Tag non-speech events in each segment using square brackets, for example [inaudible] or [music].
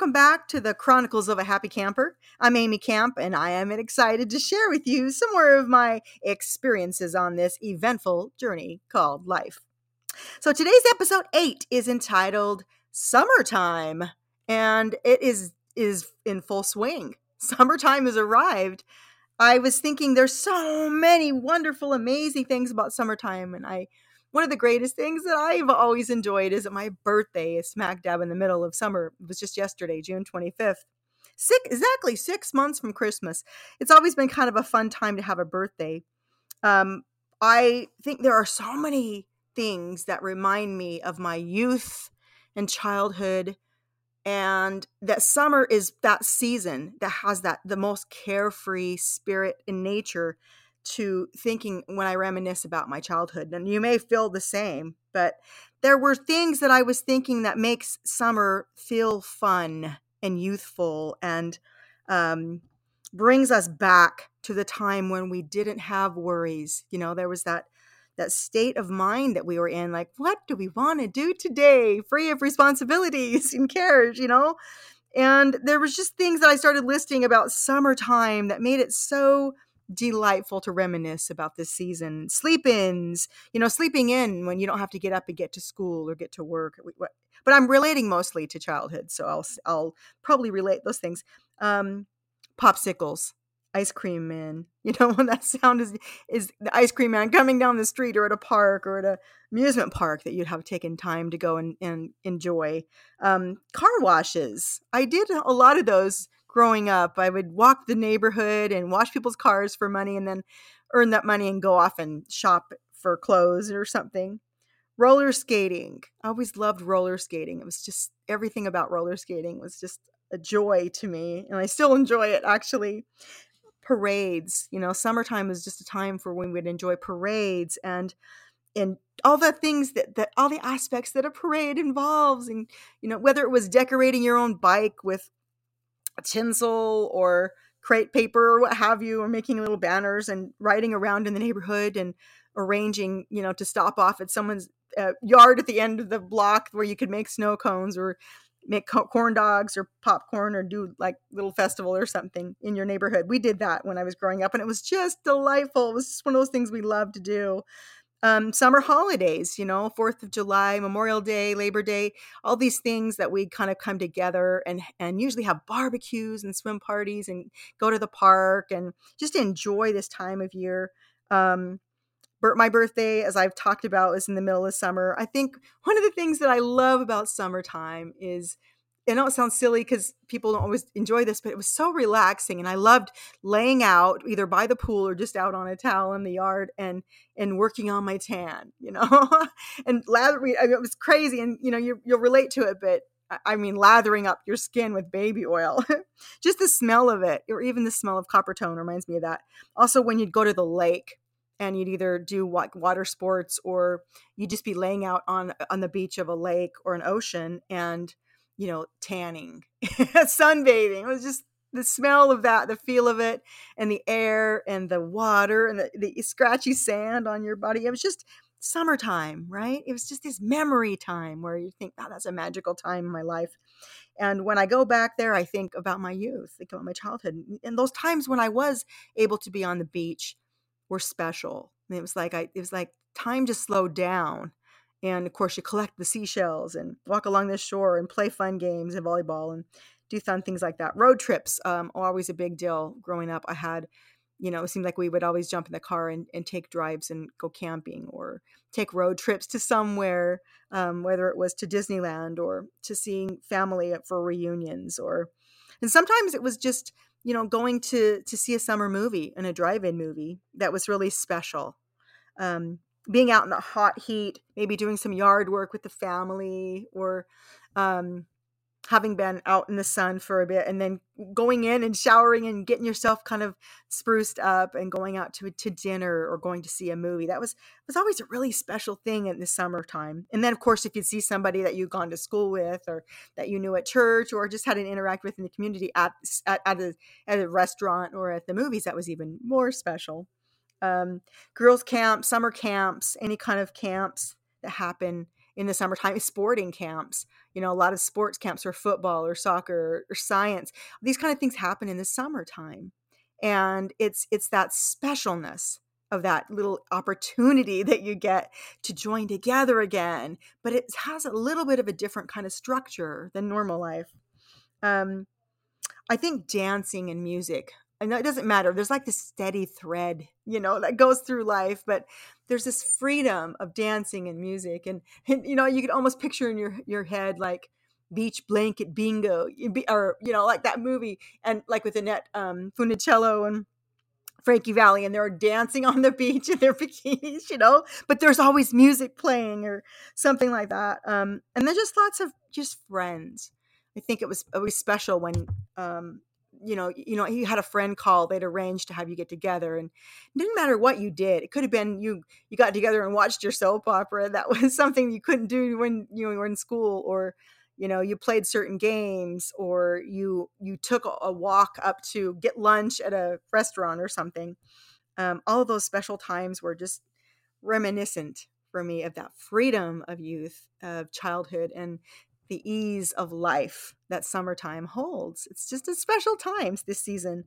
welcome back to the Chronicles of a Happy Camper. I'm Amy Camp, and I am excited to share with you some more of my experiences on this eventful journey called life. So, today's episode 8 is entitled Summertime, and it is, is in full swing. [laughs] Summertime has arrived. I was thinking there's so many wonderful, amazing things about summertime, and I one of the greatest things that I've always enjoyed is that my birthday is smack dab in the middle of summer. It was just yesterday, June 25th. Six, exactly six months from Christmas. It's always been kind of a fun time to have a birthday. Um, I think there are so many things that remind me of my youth and childhood and that summer is that season that has that the most carefree spirit in nature to thinking when I reminisce about my childhood. And you may feel the same, but there were things that I was thinking that makes summer feel fun and youthful and um, brings us back to the time when we didn't have worries. You know, there was that that state of mind that we were in like what do we want to do today free of responsibilities and cares you know and there was just things that i started listing about summertime that made it so delightful to reminisce about this season. Sleep ins, you know, sleeping in when you don't have to get up and get to school or get to work. But I'm relating mostly to childhood, so I'll I'll probably relate those things. Um, popsicles, ice cream man. [laughs] You know, when that sound is is the ice cream man coming down the street or at a park or at a amusement park that you'd have taken time to go and, and enjoy. Um, car washes. I did a lot of those growing up. I would walk the neighborhood and wash people's cars for money and then earn that money and go off and shop for clothes or something. Roller skating. I always loved roller skating. It was just everything about roller skating was just a joy to me. And I still enjoy it actually. Parades. You know, summertime is just a time for when we'd enjoy parades and and all the things that, that all the aspects that a parade involves and you know whether it was decorating your own bike with tinsel or crepe paper or what have you, or making little banners and riding around in the neighborhood and arranging, you know, to stop off at someone's uh, yard at the end of the block where you could make snow cones or make co- corn dogs or popcorn or do like little festival or something in your neighborhood. We did that when I was growing up and it was just delightful. It was just one of those things we loved to do um, summer holidays, you know, Fourth of July, Memorial Day, Labor Day, all these things that we kind of come together and and usually have barbecues and swim parties and go to the park and just enjoy this time of year. Um, my birthday, as I've talked about, is in the middle of summer. I think one of the things that I love about summertime is I know it sounds silly because people don't always enjoy this, but it was so relaxing, and I loved laying out either by the pool or just out on a towel in the yard and and working on my tan, you know, [laughs] and lathering. I mean, it was crazy, and you know you you'll relate to it, but I mean lathering up your skin with baby oil, [laughs] just the smell of it, or even the smell of Coppertone reminds me of that. Also, when you'd go to the lake and you'd either do water sports or you'd just be laying out on on the beach of a lake or an ocean and you know, tanning, [laughs] sunbathing. It was just the smell of that, the feel of it, and the air and the water and the, the scratchy sand on your body. It was just summertime, right? It was just this memory time where you think, oh, that's a magical time in my life. And when I go back there, I think about my youth, think about my childhood. And those times when I was able to be on the beach were special. And it was like I it was like time to slow down and of course, you collect the seashells and walk along the shore and play fun games and volleyball and do fun things like that. Road trips um, always a big deal. Growing up, I had, you know, it seemed like we would always jump in the car and, and take drives and go camping or take road trips to somewhere, um, whether it was to Disneyland or to seeing family for reunions or, and sometimes it was just, you know, going to to see a summer movie and a drive-in movie that was really special. Um, being out in the hot heat, maybe doing some yard work with the family or um, having been out in the sun for a bit and then going in and showering and getting yourself kind of spruced up and going out to to dinner or going to see a movie. That was was always a really special thing in the summertime. And then of course if you'd see somebody that you'd gone to school with or that you knew at church or just had an interact with in the community at at, at a at a restaurant or at the movies, that was even more special um, girls camps, summer camps, any kind of camps that happen in the summertime [laughs] sporting camps you know a lot of sports camps for football or soccer or science these kind of things happen in the summertime. And it's it's that specialness of that little opportunity that you get to join together again but it has a little bit of a different kind of structure than normal life. Um, i think dancing and music I know it doesn't matter. There's like this steady thread, you know, that goes through life, but there's this freedom of dancing and music. And, and you know, you could almost picture in your, your head like beach blanket bingo or, you know, like that movie and like with Annette um, Funicello and Frankie Valli and they're dancing on the beach in their [laughs] bikinis, you know, but there's always music playing or something like that. Um, and then just lots of just friends. I think it was always special when um, you know, you know, you had a friend call, they'd arranged to have you get together and it didn't matter what you did. It could have been you you got together and watched your soap opera. That was [laughs] something you couldn't do when you were in school or you know, you played certain games or you you took a walk up to get lunch at a restaurant or something. Um, all of those special times were just reminiscent for me of that freedom of youth, of childhood, and the ease of life that summertime holds. It's just a special times this season.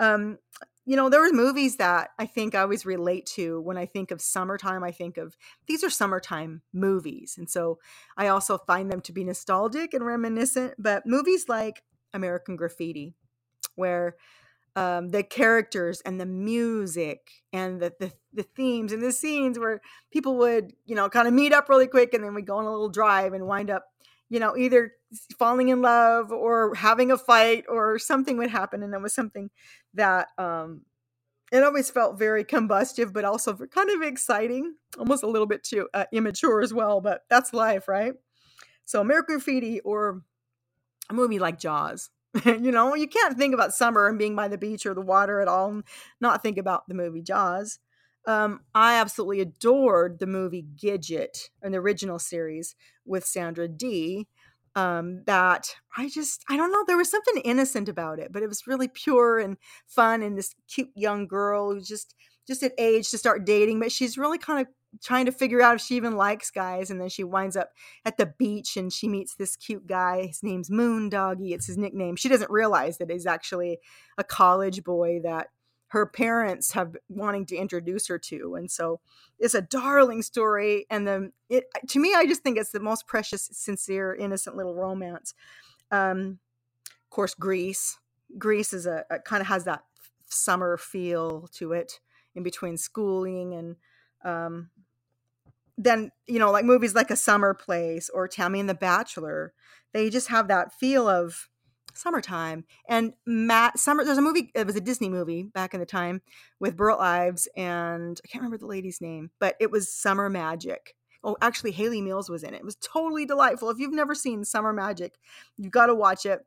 Um, you know, there were movies that I think I always relate to when I think of summertime. I think of these are summertime movies. And so I also find them to be nostalgic and reminiscent. But movies like American Graffiti, where um, the characters and the music and the, the, the themes and the scenes where people would, you know, kind of meet up really quick and then we go on a little drive and wind up you know, either falling in love or having a fight or something would happen. And it was something that um, it always felt very combustive, but also kind of exciting, almost a little bit too uh, immature as well. But that's life, right? So, American Graffiti or a movie like Jaws. [laughs] you know, you can't think about summer and being by the beach or the water at all and not think about the movie Jaws. Um, I absolutely adored the movie Gidget, an original series with Sandra Dee. Um, that I just, I don't know, there was something innocent about it, but it was really pure and fun. And this cute young girl who's just, just at age to start dating, but she's really kind of trying to figure out if she even likes guys. And then she winds up at the beach and she meets this cute guy. His name's Moondoggie. It's his nickname. She doesn't realize that he's actually a college boy that her parents have wanting to introduce her to and so it's a darling story and then it to me i just think it's the most precious sincere innocent little romance. Um of course grease grease is a, a kind of has that summer feel to it in between schooling and um then you know like movies like a summer place or tammy and the bachelor they just have that feel of summertime and matt summer there's a movie it was a disney movie back in the time with burl ives and i can't remember the lady's name but it was summer magic. Oh actually hayley mills was in it. It was totally delightful. If you've never seen summer magic you've got to watch it.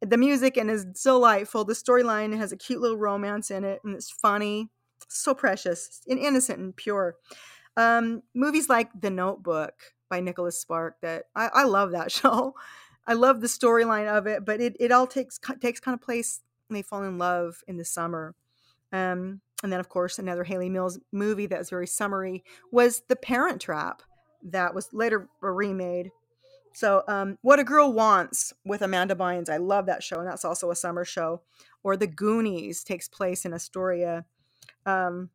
The music and is delightful. The storyline has a cute little romance in it and it's funny. So precious and innocent and pure. Um, movies like the notebook by nicholas spark that I, I love that [laughs] show I love the storyline of it, but it, it all takes takes kind of place when they fall in love in the summer. Um, and then, of course, another Hayley Mills movie that was very summery was The Parent Trap, that was later remade. So, um, What a Girl Wants with Amanda Bynes, I love that show, and that's also a summer show. Or The Goonies takes place in Astoria, um,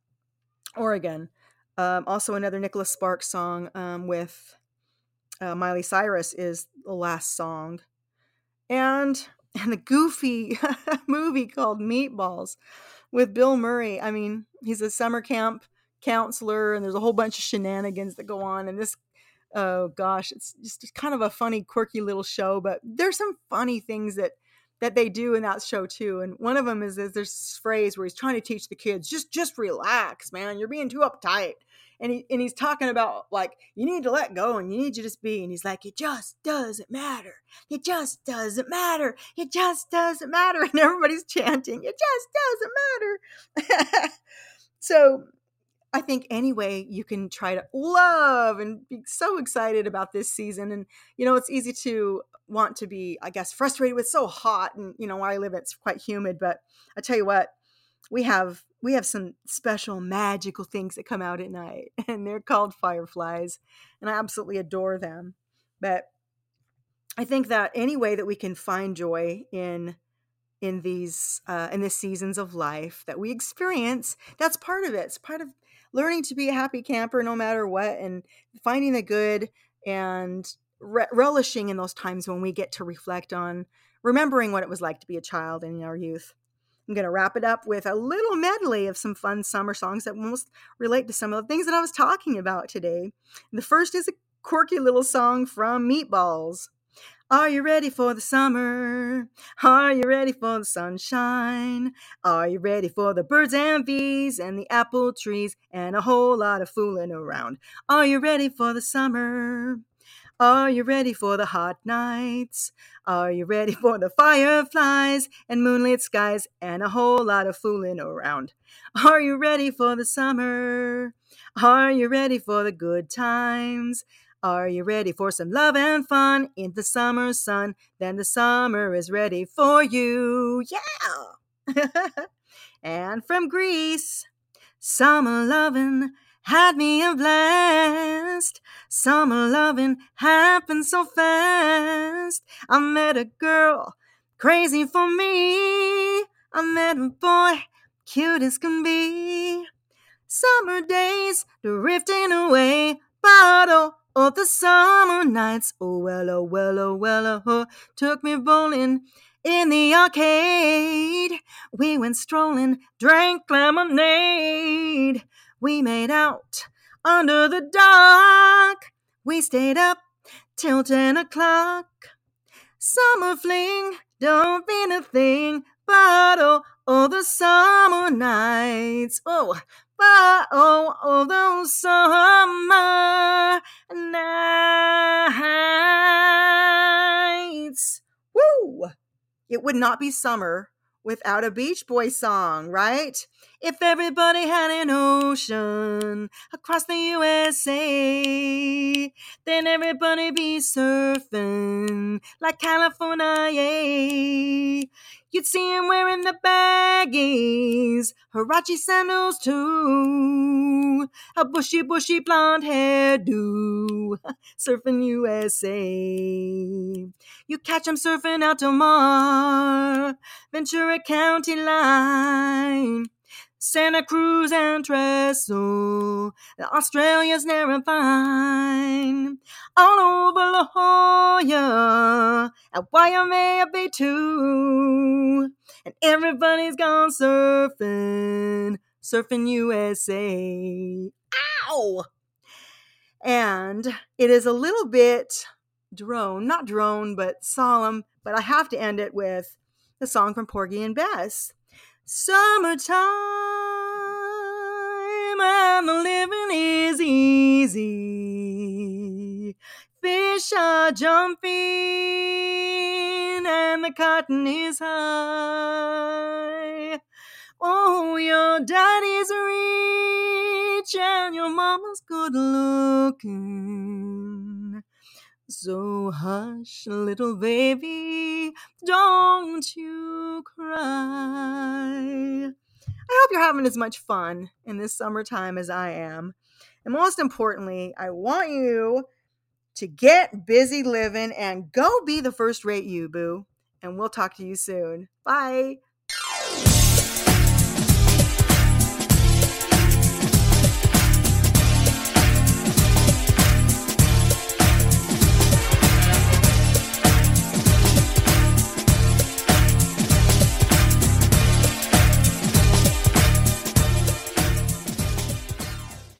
Oregon. Um, also, another Nicholas Sparks song um, with uh, Miley Cyrus is the last song. And [laughs] and the goofy [laughs] movie called Meatballs with Bill Murray. I mean, he's a summer camp counselor and there's a whole bunch of shenanigans that go on and this oh gosh, it's just kind of a funny quirky little show, but there's some funny things that that they do in that show too. And one of them is, is there's this phrase where he's trying to teach the kids, just just relax, man. You're being too uptight and he and he's talking about like you need to let go and you need to just be and he's like it just doesn't matter. It just doesn't matter. It just doesn't matter. [laughs] And everybody's chanting it just doesn't matter. [laughs] So I think anyway you can try to love and be so excited about this season and you know it's easy to want to be I guess frustrated with so hot and you know where I live it's quite humid but I tell you what we have we have some special magical things that come out at night [laughs] and they're called fireflies and i absolutely adore them but i think that any way that we can find joy in in these uh, in the seasons of life that we experience that's part of it. It's part of learning to be a happy camper no matter what and finding the good and re- relishing in those times when we get to reflect on remembering what it was like to be a child in our youth I'm going to wrap it up with a little medley of some fun summer songs that almost relate to some of the things that I was talking about today. The first is a quirky little song from Meatballs. Are you ready for the summer? Are you ready for the sunshine? Are you ready for the birds and bees and the apple trees and a whole lot of fooling around? Are you ready for the summer? Are you ready for the hot nights? Are you ready for the fireflies and moonlit skies and a whole lot of fooling around? Are you ready for the summer? Are you ready for the good times? Are you ready for some love and fun in the summer sun? Then the summer is ready for you. Yeah! [laughs] and from Grease, summer lovin' had me a blast. Summer loving happened so fast. I met a girl crazy for me. I met a boy cute as can be. Summer days drifting away, bottle of the summer nights. Oh well, oh well, oh well, oh, oh. took me bowling in the arcade. We went strolling, drank lemonade. We made out under the dark. We stayed up till 10 o'clock. Summer fling, don't mean a thing, but oh, oh, the summer nights. Oh, but oh, oh, those summer nights. Woo! It would not be summer without a Beach Boy song, right? If everybody had an ocean across the USA, then everybody be surfing like California. You'd see him wearing the baggies, Huarache sandals too, a bushy, bushy blonde hairdo, [laughs] surfing USA. You catch him surfing out to Mar, Ventura County line. Santa Cruz and Trestle, Australia's never fine. All over La Jolla, and Waimea Bay too. And everybody's gone surfing, surfing USA. Ow! And it is a little bit drone, not drone, but solemn, but I have to end it with the song from Porgy and Bess. Summertime and the living is easy. Fish are jumping and the cotton is high. Oh, your daddy's rich and your mama's good looking. So hush, little baby, don't you cry. I hope you're having as much fun in this summertime as I am. And most importantly, I want you to get busy living and go be the first rate you, boo. And we'll talk to you soon. Bye.